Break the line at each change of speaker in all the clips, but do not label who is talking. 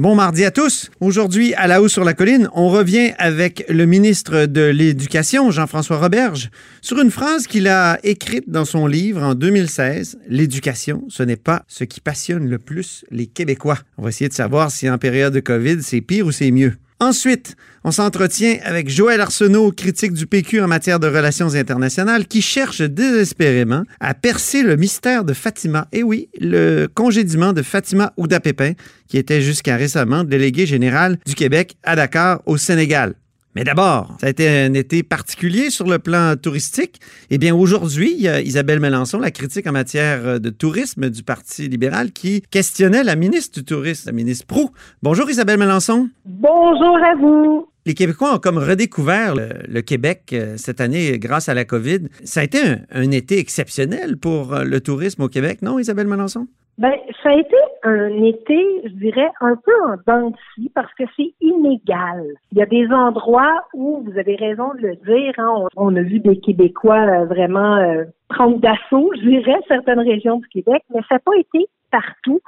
Bon mardi à tous. Aujourd'hui, à la hausse sur la colline, on revient avec le ministre de l'Éducation, Jean-François Roberge, sur une phrase qu'il a écrite dans son livre en 2016. L'éducation, ce n'est pas ce qui passionne le plus les Québécois. On va essayer de savoir si en période de COVID, c'est pire ou c'est mieux. Ensuite, on s'entretient avec Joël Arsenault, critique du PQ en matière de relations internationales, qui cherche désespérément à percer le mystère de Fatima. Et oui, le congédiement de Fatima Ouda-Pépin, qui était jusqu'à récemment délégué général du Québec à Dakar, au Sénégal. Mais d'abord, ça a été un été particulier sur le plan touristique. Eh bien, aujourd'hui, il y a Isabelle Melançon, la critique en matière de tourisme du Parti libéral, qui questionnait la ministre du Tourisme, la ministre Prou. Bonjour Isabelle Melançon.
Bonjour à vous.
Les Québécois ont comme redécouvert le, Québec euh, cette année grâce à la COVID. Ça a été un, un été exceptionnel pour euh, le tourisme au Québec, non, Isabelle Melançon?
Ben, ça a été un été, je dirais, un peu en dents parce que c'est inégal. Il y a des endroits où, vous avez raison de le dire, hein, on, a vu des Québécois euh, vraiment euh, prendre d'assaut, je dirais, certaines régions du Québec, mais ça n'a pas été partout.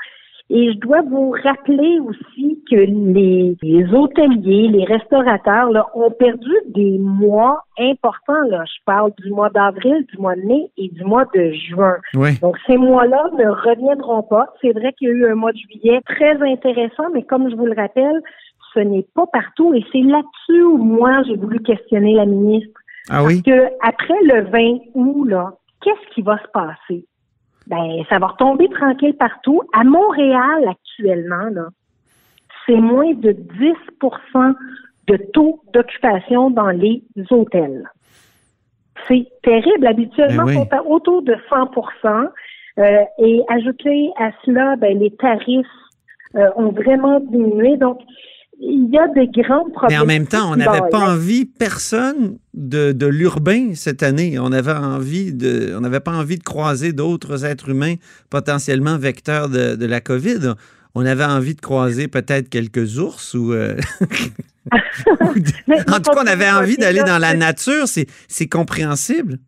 Et je dois vous rappeler aussi que les, hôteliers, les restaurateurs là, ont perdu des mois importants. Là. Je parle du mois d'avril, du mois de mai et du mois de juin. Donc ces mois-là ne reviendront pas. C'est vrai qu'il y a eu un mois de juillet très intéressant, mais comme je vous le rappelle, ce n'est pas partout. Et c'est là-dessus où moi j'ai voulu questionner la ministre.
Ah oui?
Parce que après le 20 août, là, qu'est-ce qui va se passer? Ben ça va retomber tranquille partout. À Montréal, actuellement, là, c'est moins de 10% de taux d'occupation dans les hôtels. C'est terrible. Habituellement, ben on autour de 100% euh, Et ajouter à cela, ben, les tarifs euh, ont vraiment diminué. Donc, il y a des grands problèmes.
Mais en même temps, on n'avait pas envie, personne, de, de l'urbain cette année. On avait envie de, on n'avait pas envie de croiser d'autres êtres humains potentiellement vecteurs de, de, la COVID. On avait envie de croiser peut-être quelques ours ou. Euh, en tout cas, on avait envie d'aller dans la nature. C'est compréhensible.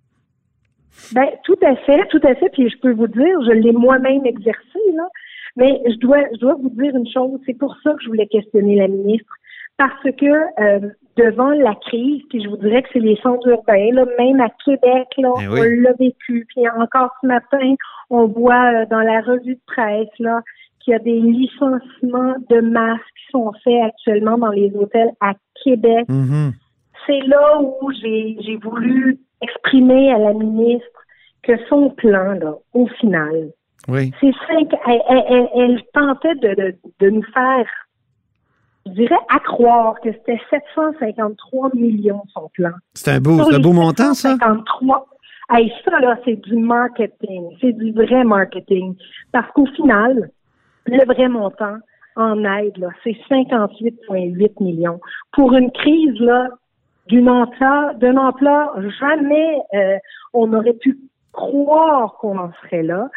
Ben, tout à fait, tout à fait. Puis je peux vous dire, je l'ai moi-même exercé, là. Mais je dois, je dois vous dire une chose, c'est pour ça que je voulais questionner la ministre, parce que euh, devant la crise, puis je vous dirais que c'est les centres urbains, là, même à Québec, là, eh on l'a vécu. Puis encore ce matin, on voit euh, dans la revue de presse là qu'il y a des licenciements de masques qui sont faits actuellement dans les hôtels à Québec.
Mm-hmm.
C'est là où j'ai, j'ai voulu exprimer à la ministre que son plan, là, au final,
oui.
C'est cinq. Elle, tentait de, de, nous faire, je dirais, accroire que c'était 753 millions son plan.
C'est un beau, un beau montant, ça?
53. Hey, ça, là, c'est du marketing. C'est du vrai marketing. Parce qu'au final, le vrai montant en aide, là, c'est 58,8 millions. Pour une crise, là, d'une ampleur, d'une ampleur, jamais euh, on aurait pu croire qu'on en serait là.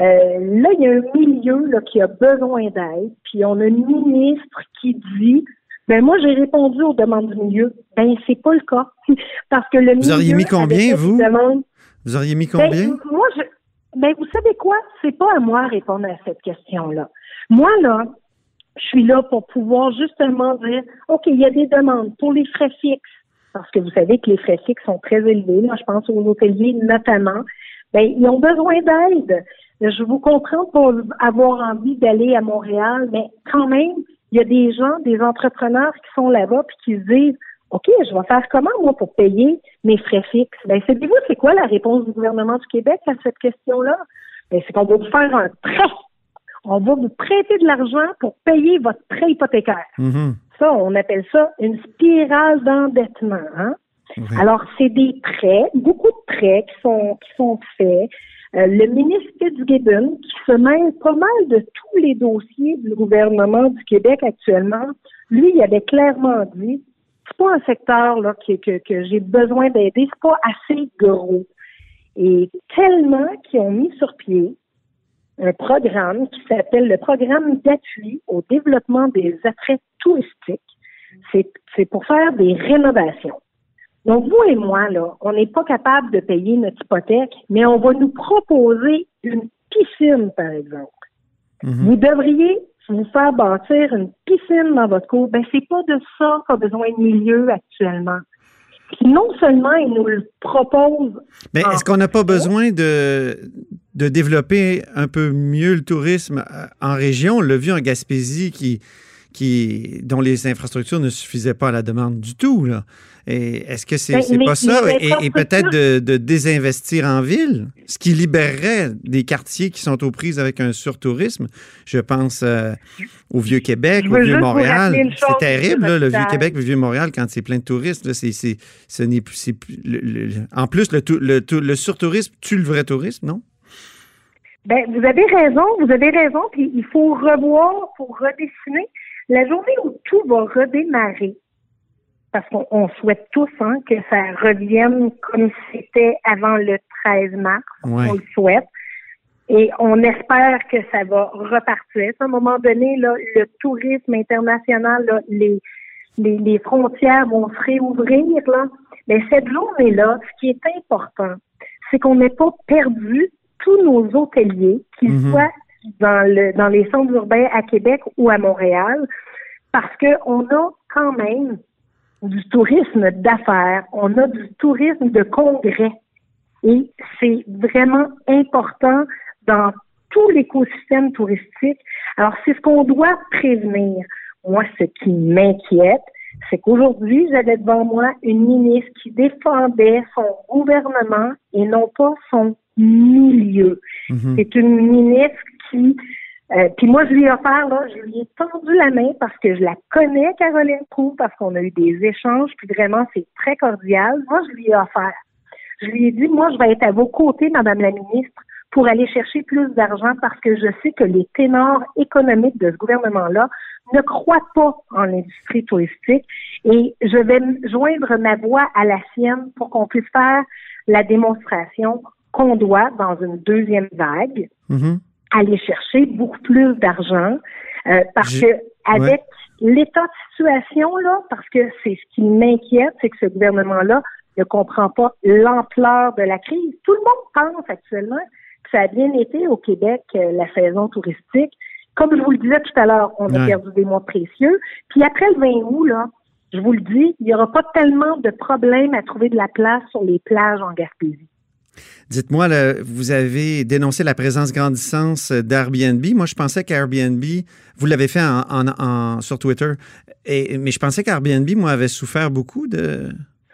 Euh, là, il y a un milieu là, qui a besoin d'aide, puis on a une ministre qui dit ben moi j'ai répondu aux demandes du milieu. Ben c'est pas le cas. Parce que le
Vous auriez mis combien, vous? Vous auriez mis ben, combien?
moi, je, ben vous savez quoi? C'est pas à moi de répondre à cette question-là. Moi, là, je suis là pour pouvoir justement dire OK, il y a des demandes pour les frais fixes. Parce que vous savez que les frais fixes sont très élevés. Là, je pense aux hôteliers notamment. Ben, ils ont besoin d'aide. Je vous comprends pour avoir envie d'aller à Montréal, mais quand même, il y a des gens, des entrepreneurs qui sont là-bas puis qui se disent OK, je vais faire comment, moi, pour payer mes frais fixes? Ben, savez-vous, c'est quoi la réponse du gouvernement du Québec à cette question-là? Ben, c'est qu'on va vous faire un prêt. On va vous prêter de l'argent pour payer votre prêt hypothécaire.
Mm-hmm.
Ça, on appelle ça une spirale d'endettement. Hein? Alors, c'est des prêts, beaucoup de prêts qui sont, qui sont faits euh, le ministre Fitzgibbon, qui se mêle pas mal de tous les dossiers du gouvernement du Québec actuellement, lui, il avait clairement dit c'est pas un secteur là, que, que, que j'ai besoin d'aider, c'est pas assez gros. Et tellement qu'ils ont mis sur pied un programme qui s'appelle le programme d'appui au développement des attraits touristiques. C'est pour faire des rénovations. Donc, vous et moi, là, on n'est pas capable de payer notre hypothèque, mais on va nous proposer une piscine, par exemple.
Mhm.
Vous devriez vous faire bâtir une piscine dans votre cour. Ben, c'est pas de ça qu'a besoin de milieu actuellement. non seulement ils nous le proposent.
Mais est-ce qu'on n'a pas besoin de, de développer un peu mieux le tourisme euh, en région? On l'a vu en Gaspésie qui, qui, dont les infrastructures ne suffisaient pas à la demande du tout. Là. est-ce que c'est n'est ben, pas ça? Et, peut-être de, désinvestir en ville, ce qui libérerait des quartiers qui sont aux prises avec un surtourisme. Je pense euh, au Vieux-Québec, au Vieux-Montréal. C'est terrible, le Vieux-Québec, le Vieux-Montréal, quand c'est plein de touristes. c'est, ce n'est plus, en plus, le, le, le surtourisme tue le vrai tourisme, non?
Ben, vous avez raison, vous avez raison, puis il faut revoir, pour redessiner. La journée où tout va redémarrer, parce qu'on souhaite tous hein, que ça revienne comme c'était avant le 13 mars, on le souhaite, et on espère que ça va repartir. À un moment donné, là, le tourisme international, là, les, les, les, frontières vont se réouvrir. Là. Mais cette journée-là, ce qui est important, c'est qu'on n'ait pas perdu tous nos hôteliers, qu'ils mhm. soient dans, le, dans les centres urbains à Québec ou à Montréal, parce qu'on a quand même du tourisme d'affaires, on a du tourisme de congrès. Et c'est vraiment important dans tout l'écosystème touristique. Alors, c'est ce qu'on doit prévenir. Moi, ce qui m'inquiète, c'est qu'aujourd'hui, j'avais devant moi une ministre qui défendait son gouvernement et non pas son milieu. Mhm. C'est une ministre euh, puis moi, je lui ai offert, là, je lui ai tendu la main parce que je la connais, Caroline Proux, parce qu'on a eu des échanges, puis vraiment, c'est très cordial. Moi, je lui ai offert. Je lui ai dit, moi, je vais être à vos côtés, Madame la ministre, pour aller chercher plus d'argent parce que je sais que les ténors économiques de ce gouvernement-là ne croient pas en l'industrie touristique et je vais joindre ma voix à la sienne pour qu'on puisse faire la démonstration qu'on doit dans une deuxième vague. Mm-hmm aller chercher beaucoup plus d'argent euh, parce que avec l'état de situation là, parce que c'est ce qui m'inquiète, c'est que ce gouvernement-là ne comprend pas l'ampleur de la crise. Tout le monde pense actuellement que ça a bien été au Québec euh, la saison touristique. Comme je vous le disais tout à l'heure, on a perdu des mois précieux. Puis après le 20 août, là, je vous le dis, il n'y aura pas tellement de problèmes à trouver de la place sur les plages en Gaspésie.
Dites-moi, vous avez dénoncé la présence grandissante d'Airbnb. Moi, je pensais qu'Airbnb, vous l'avez fait sur Twitter, mais je pensais qu'Airbnb, moi, avait souffert beaucoup de,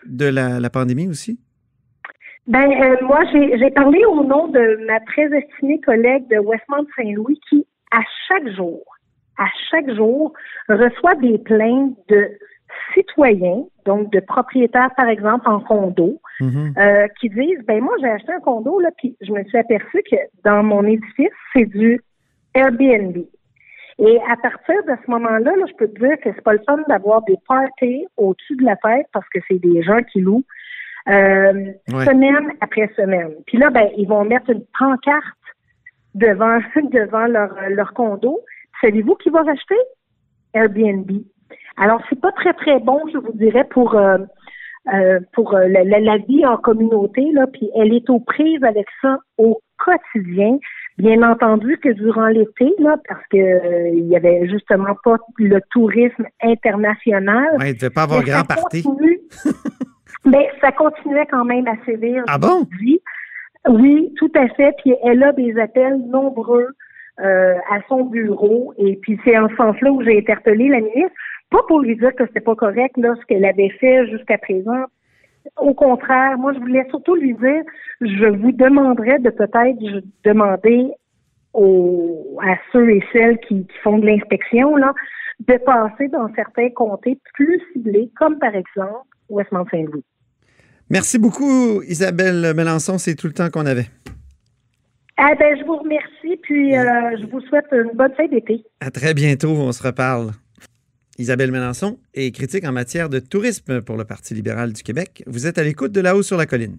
la, pandémie aussi.
Ben, euh, moi, j'ai parlé au nom de ma très estimée collègue de Westmont-Saint-Louis qui, à chaque jour, à chaque jour, reçoit des plaintes de citoyens, donc de propriétaires, par exemple, en condo, mhm. euh, qui disent, ben moi, j'ai acheté un condo, là, puis je me suis aperçu que dans mon édifice, c'est du Airbnb. Et à partir de ce moment-là, je peux te dire que c'est pas le fun d'avoir des parties au-dessus de la tête parce que c'est des gens qui louent euh, semaine après semaine. Puis là, ben, ils vont mettre une pancarte devant devant leur, leur condo. Savez-vous qui va racheter? Airbnb. Alors, c'est pas très, très bon, je vous dirais, pour euh, euh, pour euh, la, vie en communauté, là, puis elle est aux prises avec ça au quotidien. Bien entendu que durant l'été, là, parce que il y avait justement pas le tourisme international.
Oui, il ne devait pas avoir grand parti.
mais ça continuait quand même à sévir.
Ah bon?
Oui, tout à fait. Puis elle a des appels nombreux à son bureau. Et puis c'est en ce sens-là où j'ai interpellé la ministre. Pas pour lui dire que c'était pas correct là, ce qu'elle avait fait jusqu'à présent. Au contraire, moi, je voulais surtout lui dire, je vous demanderais de peut-être demander aux, à ceux et celles qui, font de l'inspection, là, de passer dans certains comtés plus ciblés, comme par exemple Westmont-Saint-Louis.
Merci beaucoup, Isabelle Melançon. C'est tout le temps qu'on avait.
Ah ben, je vous remercie, puis euh, je vous souhaite une bonne fin d'été.
À très bientôt, on se reparle. Isabelle Mélenchon est critique en matière de tourisme pour le Parti libéral du Québec. Vous êtes à l'écoute de là-haut sur la colline.